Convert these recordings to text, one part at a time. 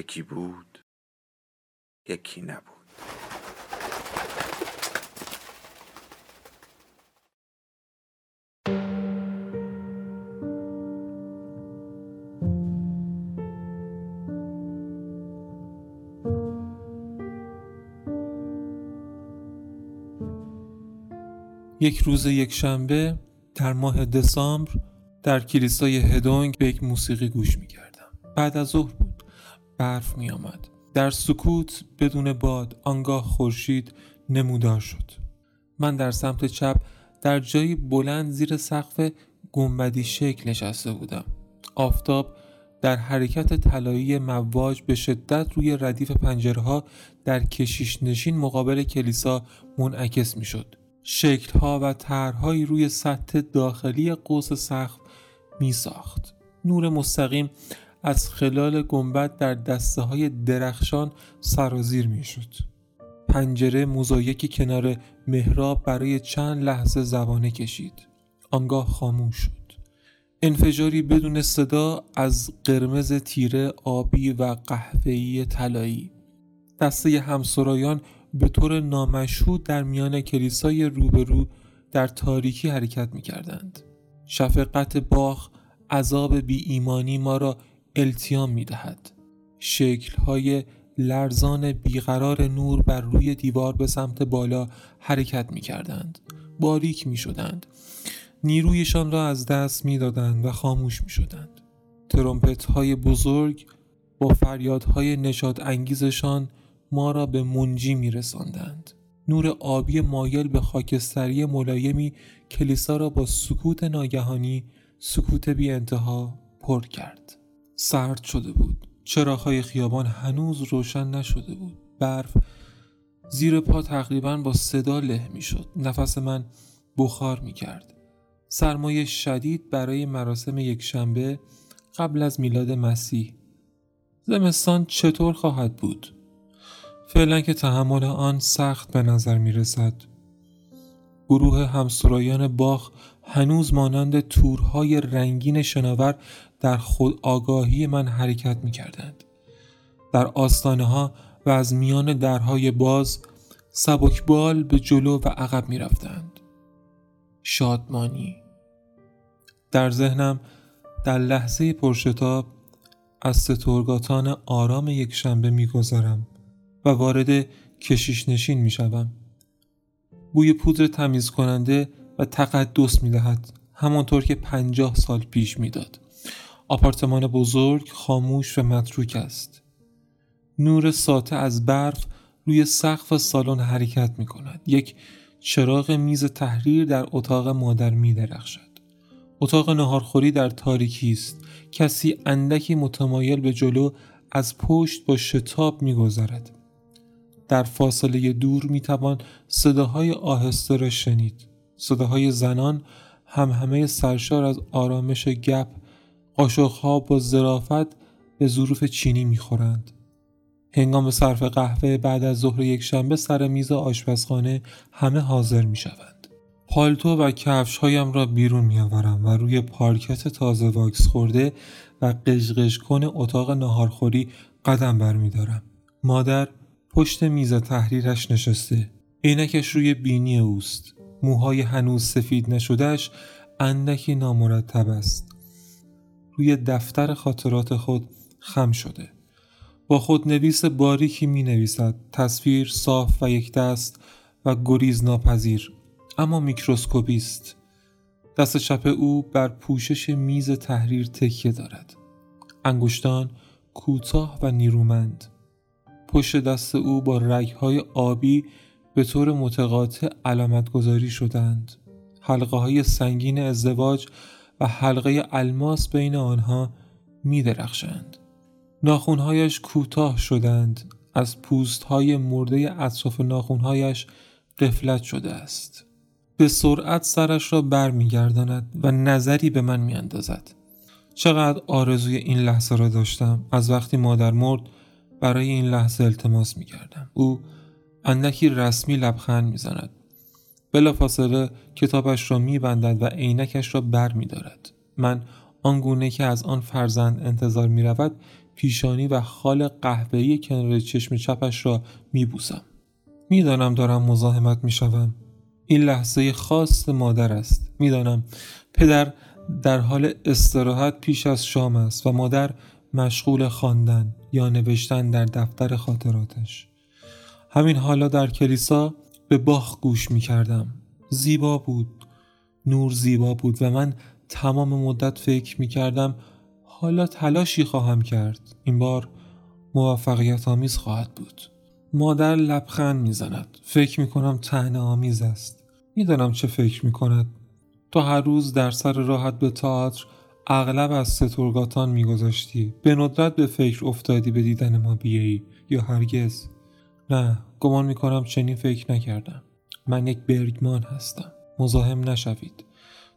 یکی بود یکی نبود یک روز یک شنبه در ماه دسامبر در کلیسای هدونگ به یک موسیقی گوش می کردم. بعد از ظهر بود. برف می آمد. در سکوت بدون باد آنگاه خورشید نمودار شد. من در سمت چپ در جایی بلند زیر سقف گنبدی شکل نشسته بودم. آفتاب در حرکت طلایی مواج به شدت روی ردیف پنجره ها در کشیش نشین مقابل کلیسا منعکس می شد. شکلها و طرحهایی روی سطح داخلی قوس سقف می ساخت. نور مستقیم از خلال گنبد در دسته های درخشان سرازیر می شد. پنجره موزاییکی کنار محراب برای چند لحظه زبانه کشید. آنگاه خاموش شد. انفجاری بدون صدا از قرمز تیره آبی و قهوه‌ای طلایی. دسته همسرایان به طور نامشهود در میان کلیسای روبرو در تاریکی حرکت می کردند. شفقت باخ عذاب بی ایمانی ما را التیام می دهد. شکلهای لرزان بیقرار نور بر روی دیوار به سمت بالا حرکت می کردند. باریک می شدند. نیرویشان را از دست می دادند و خاموش می شدند. ترومپت های بزرگ با فریادهای نشاد انگیزشان ما را به منجی می رساندند. نور آبی مایل به خاکستری ملایمی کلیسا را با سکوت ناگهانی سکوت بی انتها پر کرد. سرد شده بود. چراغهای خیابان هنوز روشن نشده بود. برف زیر پا تقریبا با صدا له می شد. نفس من بخار می کرد. سرمایه شدید برای مراسم یک شنبه قبل از میلاد مسیح. زمستان چطور خواهد بود؟ فعلا که تحمل آن سخت به نظر می رسد. گروه همسرایان باخ هنوز مانند تورهای رنگین شناور در خود آگاهی من حرکت می کردند. در آستانه ها و از میان درهای باز سبکبال به جلو و عقب می رفتند. شادمانی در ذهنم در لحظه پرشتاب از سترگاتان آرام یک شنبه می گذارم. و وارد کشیش نشین می شوم. بوی پودر تمیز کننده و تقدس می دهد همانطور که پنجاه سال پیش می‌داد. آپارتمان بزرگ خاموش و متروک است. نور ساته از برف روی سقف سالن حرکت می کند. یک چراغ میز تحریر در اتاق مادر می درخشد. اتاق نهارخوری در تاریکی است. کسی اندکی متمایل به جلو از پشت با شتاب میگذرد. در فاصله دور می‌توان صداهای آهسته را شنید صداهای زنان هم همه سرشار از آرامش گپ قاشقها با ظرافت به ظروف چینی می‌خورند هنگام صرف قهوه بعد از ظهر یک شنبه سر میز آشپزخانه همه حاضر می شوند. پالتو و کفش هایم را بیرون می آورم و روی پارکت تازه واکس خورده و قشقش کن اتاق نهارخوری قدم برمیدارم. مادر پشت میز تحریرش نشسته عینکش روی بینی اوست موهای هنوز سفید نشدهش اندکی نامرتب است روی دفتر خاطرات خود خم شده. با خود نویس باریکی می نویسد تصویر صاف و یک دست و گریز ناپذیر. اما میکروسکوپی است. دست چپ او بر پوشش میز تحریر تکیه دارد. انگشتان کوتاه و نیرومند. پشت دست او با رگهای آبی به طور متقاطع علامت گذاری شدند. حلقه های سنگین ازدواج و حلقه الماس بین آنها می درخشند. ناخونهایش کوتاه شدند. از پوستهای مرده اطراف ناخونهایش قفلت شده است. به سرعت سرش را برمیگرداند و نظری به من میاندازد. چقدر آرزوی این لحظه را داشتم. از وقتی مادر مرد برای این لحظه التماس می‌کردم. او اندکی رسمی لبخند می‌زند. بلافاصله کتابش را میبندد و عینکش را بر میدارد من آنگونه که از آن فرزند انتظار می رود پیشانی و خال قهوه‌ای کنار چشم چپش را میبوسم. می‌دانم دارم مزاحمت می‌شوم. این لحظه خاص مادر است. می‌دانم پدر در حال استراحت پیش از شام است و مادر مشغول خواندن یا نوشتن در دفتر خاطراتش. همین حالا در کلیسا به باخ گوش می کردم. زیبا بود. نور زیبا بود و من تمام مدت فکر می کردم حالا تلاشی خواهم کرد. این بار موفقیت آمیز خواهد بود. مادر لبخند می‌زند. فکر می کنم تهنه آمیز است. می‌دانم چه فکر می کند تو هر روز در سر راحت به تئاتر اغلب از سترگاتان میگذاشتی به ندرت به فکر افتادی به دیدن ما بیایی یا هرگز. نه گمان می‌کنم چنین فکر نکردم. من یک برگمان هستم. مزاحم نشوید.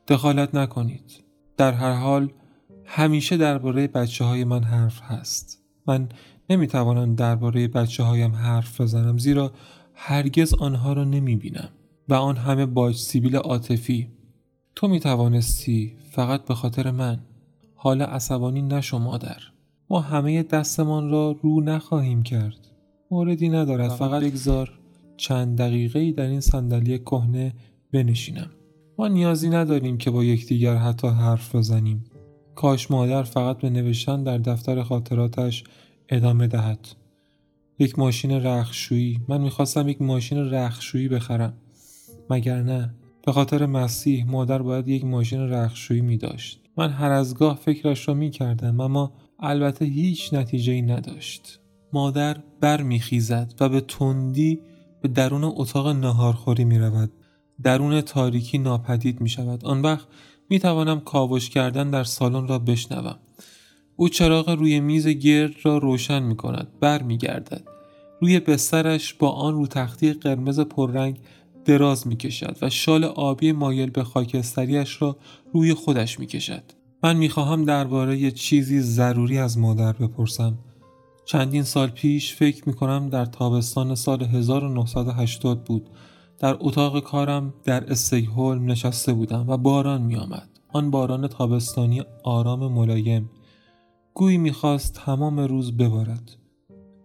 دخالت نکنید. در هر حال همیشه درباره بچه های من حرف هست. من نمی‌توانم درباره بچه هایم حرف بزنم زیرا هرگز آنها را نمی بینم و آن همه باج سیبیل عاطفی. تو می توانستی فقط به خاطر من. حال عصبانی نشو مادر ما همه دستمان را رو نخواهیم کرد. موردی ندارد. فقط بگذار چند دقیقه در این صندلی کهنه بنشینم. ما نیازی نداریم که با یکدیگر حتی حرف بزنیم. کاش مادر فقط به نوشتن در دفتر خاطراتش ادامه دهد. یک ماشین رخشویی. من می‌خواستم یک ماشین رخشویی بخرم. مگر نه؟ به خاطر مسیح مادر باید یک ماشین رخشویی می داشت من هر از گاه فکرش را می کردم اما البته هیچ نتیجه ای نداشت. مادر بر میخیزد و به تندی به درون اتاق نهارخوری می رود درون تاریکی ناپدید می شود آن وقت می توانم کاوش کردن در سالن را بشنوم. او چراغ روی میز گرد را روشن می کند بر می گردد روی بسترش با آن رو تختی قرمز پررنگ دراز می کشد و شال آبی مایل به خاکستریش را روی خودش می کشد من می خواهم درباره چیزی ضروری از مادر بپرسم. چندین سال پیش فکر می کنم در تابستان سال 1980 بود در اتاق کارم در استیکهلم نشسته بودم و باران می آمد. آن باران تابستانی آرام ملایم گویی می‌خواست تمام روز ببارد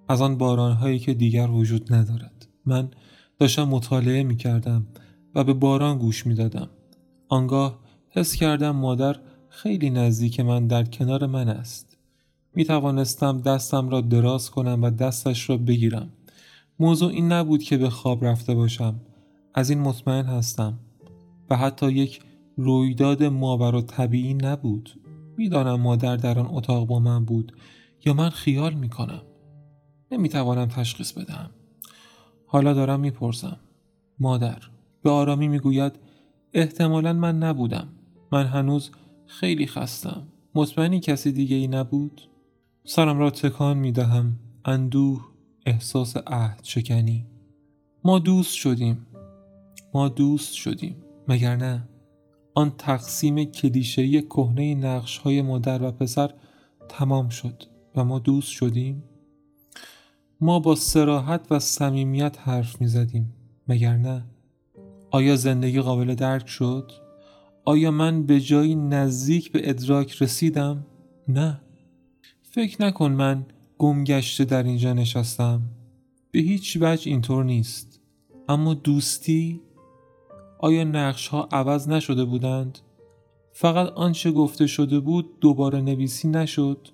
از آن بارانهایی که دیگر وجود ندارد من داشتم مطالعه می کردم و به باران گوش می دادم. آنگاه حس کردم مادر خیلی نزدیک من در کنار من است. می توانستم دستم را دراز کنم و دستش را بگیرم. موضوع این نبود که به خواب رفته باشم. از این مطمئن هستم. و حتی یک رویداد و طبیعی نبود. می‌دانم مادر در آن اتاق با من بود یا من خیال می‌کنم. نمی‌توانم تشخیص بدهم. حالا دارم می‌پرسم. مادر به آرامی می‌گوید احتمالا من نبودم. من هنوز خیلی خستم. مطمئنی کسی دیگه ای نبود؟ سرم را تکان می‌دهم. اندوه احساس عهد شکنی. ما دوست شدیم. ما دوست شدیم. مگر نه؟ آن تقسیم کلیشه‌ای کهنه نقش های مادر و پسر تمام شد و ما دوست شدیم. ما با سراحت و صمیمیت حرف می زدیم مگر نه؟ آیا زندگی قابل درک شد؟ آیا من به جایی نزدیک به ادراک رسیدم؟ نه. فکر نکن من گمگشته در اینجا نشستم. به هیچ وجه اینطور نیست. اما دوستی؟ آیا نقش ها عوض نشده بودند؟ فقط آنچه گفته شده بود دوباره نویسی نشد.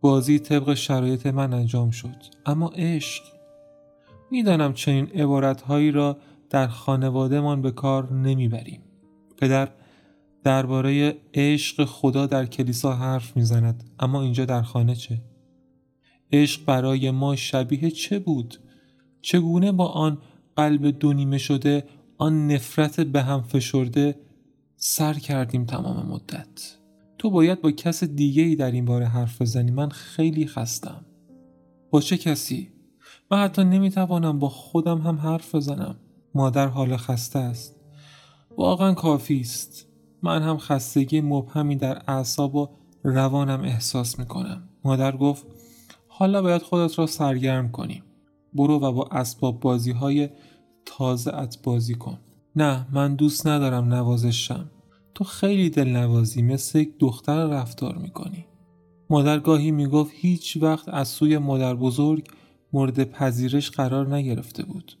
بازی طبق شرایط من انجام شد. اما عشق؟ می‌دانم چنین عبارتهایی را در خانوادهمان به کار نمی‌بریم. پدر درباره عشق خدا در کلیسا حرف می‌زند اما اینجا در خانه چه؟ عشق برای ما شبیه چه بود؟ چگونه با آن قلب دونیمه شده آن نفرت به هم فشرده سر کردیم تمام مدت؟ تو باید با کس دیگه ای در این باره حرف بزنی من خیلی خستم. با چه کسی؟ من حتی نمی‌توانم با خودم هم حرف بزنم. مادر حال خسته است. واقعا کافی است. من هم خستگی مبهمی در اعصاب و روانم احساس می‌کنم. مادر گفت حالا باید خودت را سرگرم کنی. برو و با اسباب بازی های تازه ات بازی کن. نه من دوست ندارم نوازشم. تو خیلی دلنوازی مثل یک دختر رفتار می‌کنی. مادر گاهی می‌گفت هیچ وقت از سوی مادر بزرگ مورد پذیرش قرار نگرفته بود.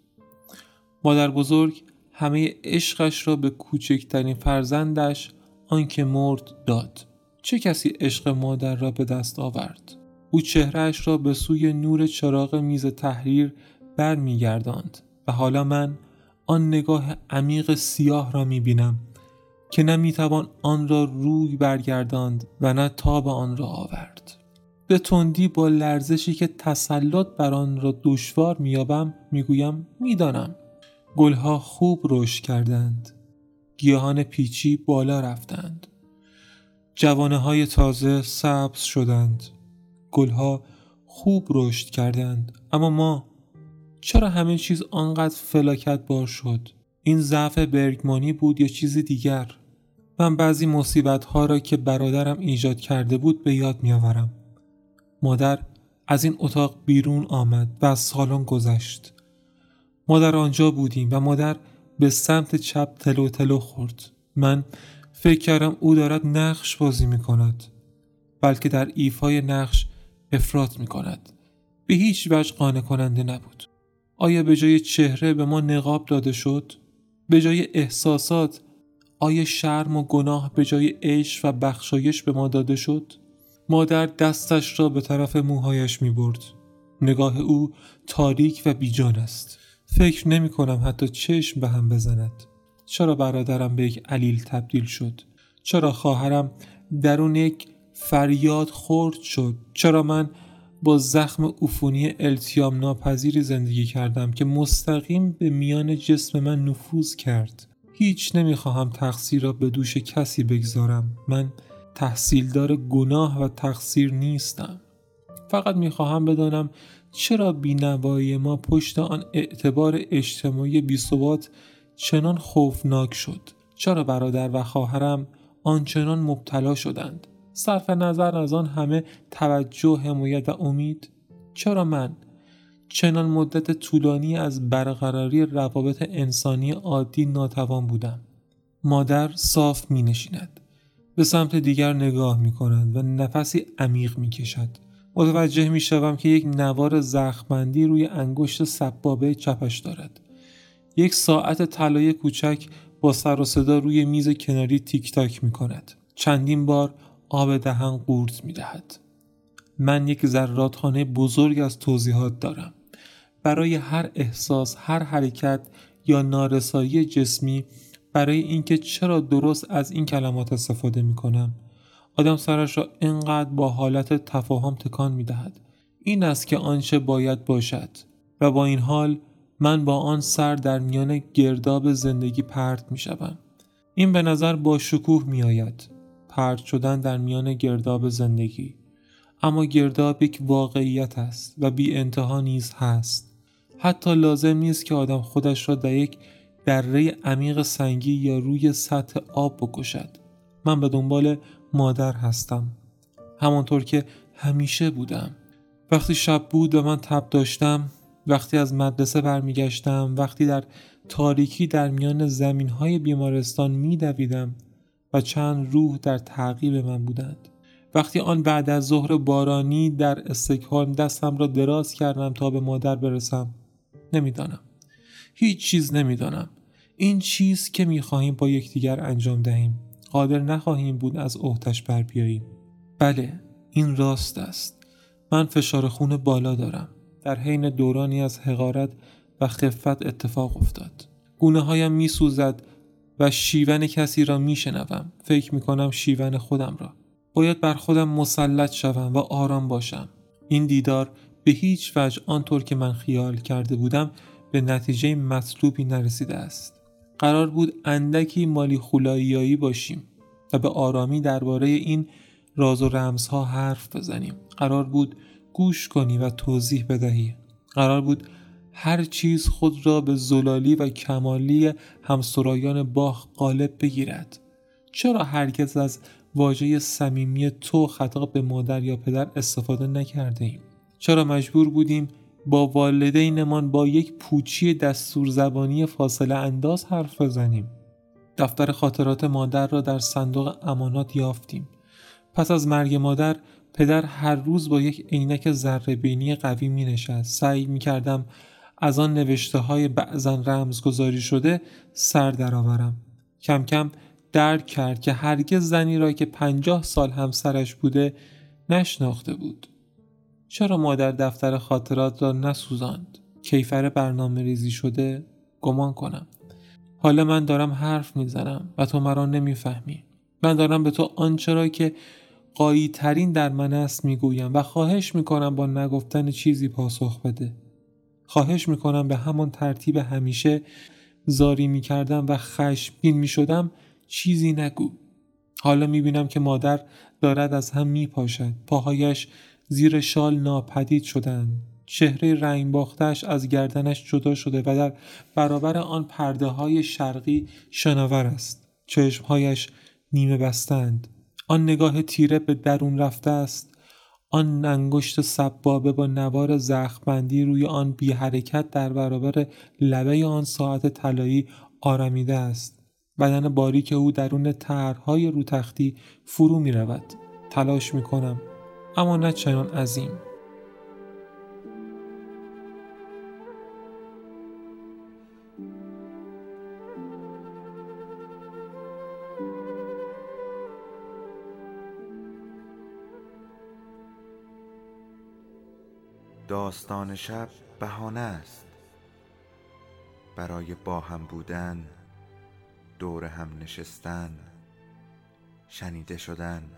مادر بزرگ همه عشقش را به کوچکترین فرزندش آنکه مرد داد. چه کسی عشق مادر را به دست آورد؟ او چهرهش را به سوی نور چراغ میز تحریر برمیگرداند و حالا من آن نگاه عمیق سیاه را می‌بینم که نه آن را روی برگرداند و نه تاب آن را آورد. به تندی با لرزشی که تسلط بر آن را دشوار مییابم می‌گویم می‌دانم. گلها خوب رشد کردند. گیاهان پیچی بالا رفتند. جوانه های تازه سبز شدند. گلها خوب رشد کردند. اما ما چرا همه چیز آنقدر فلاکت بار شد؟ این ضعف برگمانی بود یا چیزی دیگر؟ من بعضی مصیبت ها را که برادرم ایجاد کرده بود به یاد میآورم. مادر از این اتاق بیرون آمد و از سالن گذشت. ما در آنجا بودیم و مادر به سمت چپ تلو تلو خورد من فکر کردم او دارد نقش بازی می کند بلکه در ایفای نقش افراط می کند به هیچ وجه قانع کننده نبود آیا به جای چهره به ما نقاب داده شد؟ به جای احساسات آیا شرم و گناه به جای عشق و بخشایش به ما داده شد؟ مادر دستش را به طرف موهایش می برد. نگاه او تاریک و بیجان است. فکر نمی کنم حتی چشم به هم بزند. چرا برادرم به یک علیل تبدیل شد؟ چرا خواهرم درون یک فریاد خورد شد؟ چرا من با زخم عفونی التیام ناپذیری زندگی کردم که مستقیم به میان جسم من نفوذ کرد؟ هیچ نمی‌خواهم تقصیر را به دوش کسی بگذارم من تحصیلدار گناه و تقصیر نیستم فقط می‌خواهم بدانم چرا بینوایی ما پشت آن اعتبار اجتماعی بیثبات چنان خوفناک شد؟ چرا برادر و خواهرم آنچنان مبتلا شدند؟ صرف نظر از آن همه توجه حمایت و امید؟ چرا من چنان مدت طولانی از برقراری روابط انسانی عادی ناتوان بودم؟ مادر صاف می نشیند به سمت دیگر نگاه می کند و نفسی عمیق می کشد متوجه می شوم که یک نوار زخمندی روی انگشت سبابه چپش دارد. یک ساعت طلای کوچک با سر و صدا روی میز کناری تیک تاک می کند چندین بار آب دهن قورت می دهد من یک زرادخانه بزرگ از توضیحات دارم. برای هر احساس هر حرکت یا نارسایی جسمی برای اینکه چرا درست از این کلمات استفاده می کنم آدم سرش را انقدر با حالت تفاهم تکان می دهد این است که آنچه باید باشد. و با این حال من با آن سر در میان گرداب زندگی پرت می شدم. این به نظر با شکوه می آید پرت شدن در میان گرداب زندگی. اما گرداب یک واقعیت است و بی انتها نیز هست. حتی لازم نیست که آدم خودش را در یک دره عمیق سنگی یا روی سطح آب بکشد. من به دنبال مادر هستم. همانطور که همیشه بودم. وقتی شب بود و من تب داشتم وقتی از مدرسه برمیگشتم وقتی در تاریکی در میان زمین های بیمارستان میدویدم و چند روح در تعقیب من بودند. وقتی آن بعد از ظهر بارانی در استکهلم دستم را دراز کردم تا به مادر برسم نمی‌دانم. هیچ چیز نمی‌دانم. این چیز که می‌خواهیم با یکدیگر انجام دهیم. قادر نخواهیم بود از عهدش بر بیاییم. بله این راست است. من فشار خون بالا دارم. در حین دورانی از حقارت و خفت اتفاق افتاد. گونه هایم می سوزد و شیون کسی را می شنوم فکر می کنم شیون خودم را. باید بر خودم مسلط شوم و آرام باشم. این دیدار به هیچ وجه آنطور که من خیال کرده بودم به نتیجه مطلوبی نرسیده است. قرار بود اندکی مالی خولاییایی باشیم و به آرامی درباره این راز و رمزها حرف بزنیم. قرار بود گوش کنی و توضیح بدهی. قرار بود هر چیز خود را به زلالی و کمالی همسرایان باغ غالب بگیرد. چرا هرگز از واژه صمیمی تو خطاب به مادر یا پدر استفاده نکرده ایم؟ چرا مجبور بودیم با والدینمان با یک پوچی دستور زبانی فاصله انداز حرف بزنیم؟ دفتر خاطرات مادر را در صندوق امانات یافتیم. پس از مرگ مادر پدر هر روز با یک عینک ذره قوی می نشست. سعی می کردم از آن نوشته های بعضا رمزگذاری شده سر درآورم. کم کم درک کرد که هرگز زنی را که پنجاه سال همسرش بوده نشناخته بود. چرا مادر دفتر خاطرات را نسوزاند؟ کیفر برنامه ریزی شده؟ گمان کنم. حالا من دارم حرف می‌زنم و تو مرا نمی‌فهمی. من دارم به تو آنچه را که قایی ترین در من است می‌گویم و خواهش می‌کنم با نگفتن چیزی پاسخ بده. خواهش می‌کنم به همان ترتیب همیشه زاری می‌کردم و خشمگین می‌شدم چیزی نگو. حالا می‌بینم که مادر دارد از هم میپاشد. پاهایش زیر شال ناپدید شدند. چهره رنگ باختش از گردنش جدا شده و در برابر آن پرده های شرقی شناور است. چشمهایش نیمه بستند. آن نگاه تیره به درون رفته است. آن انگشت سبابه با نوار زخمبندی روی آن بی حرکت در برابر لبه آن ساعت طلایی آرمیده است. بدن باریک او درون طرحهای رو تختی فرو می رود. تلاش می کنم اما نه چنان عظیم. داستان شب بهانه است برای با هم بودن دور هم نشستن شنیده شدن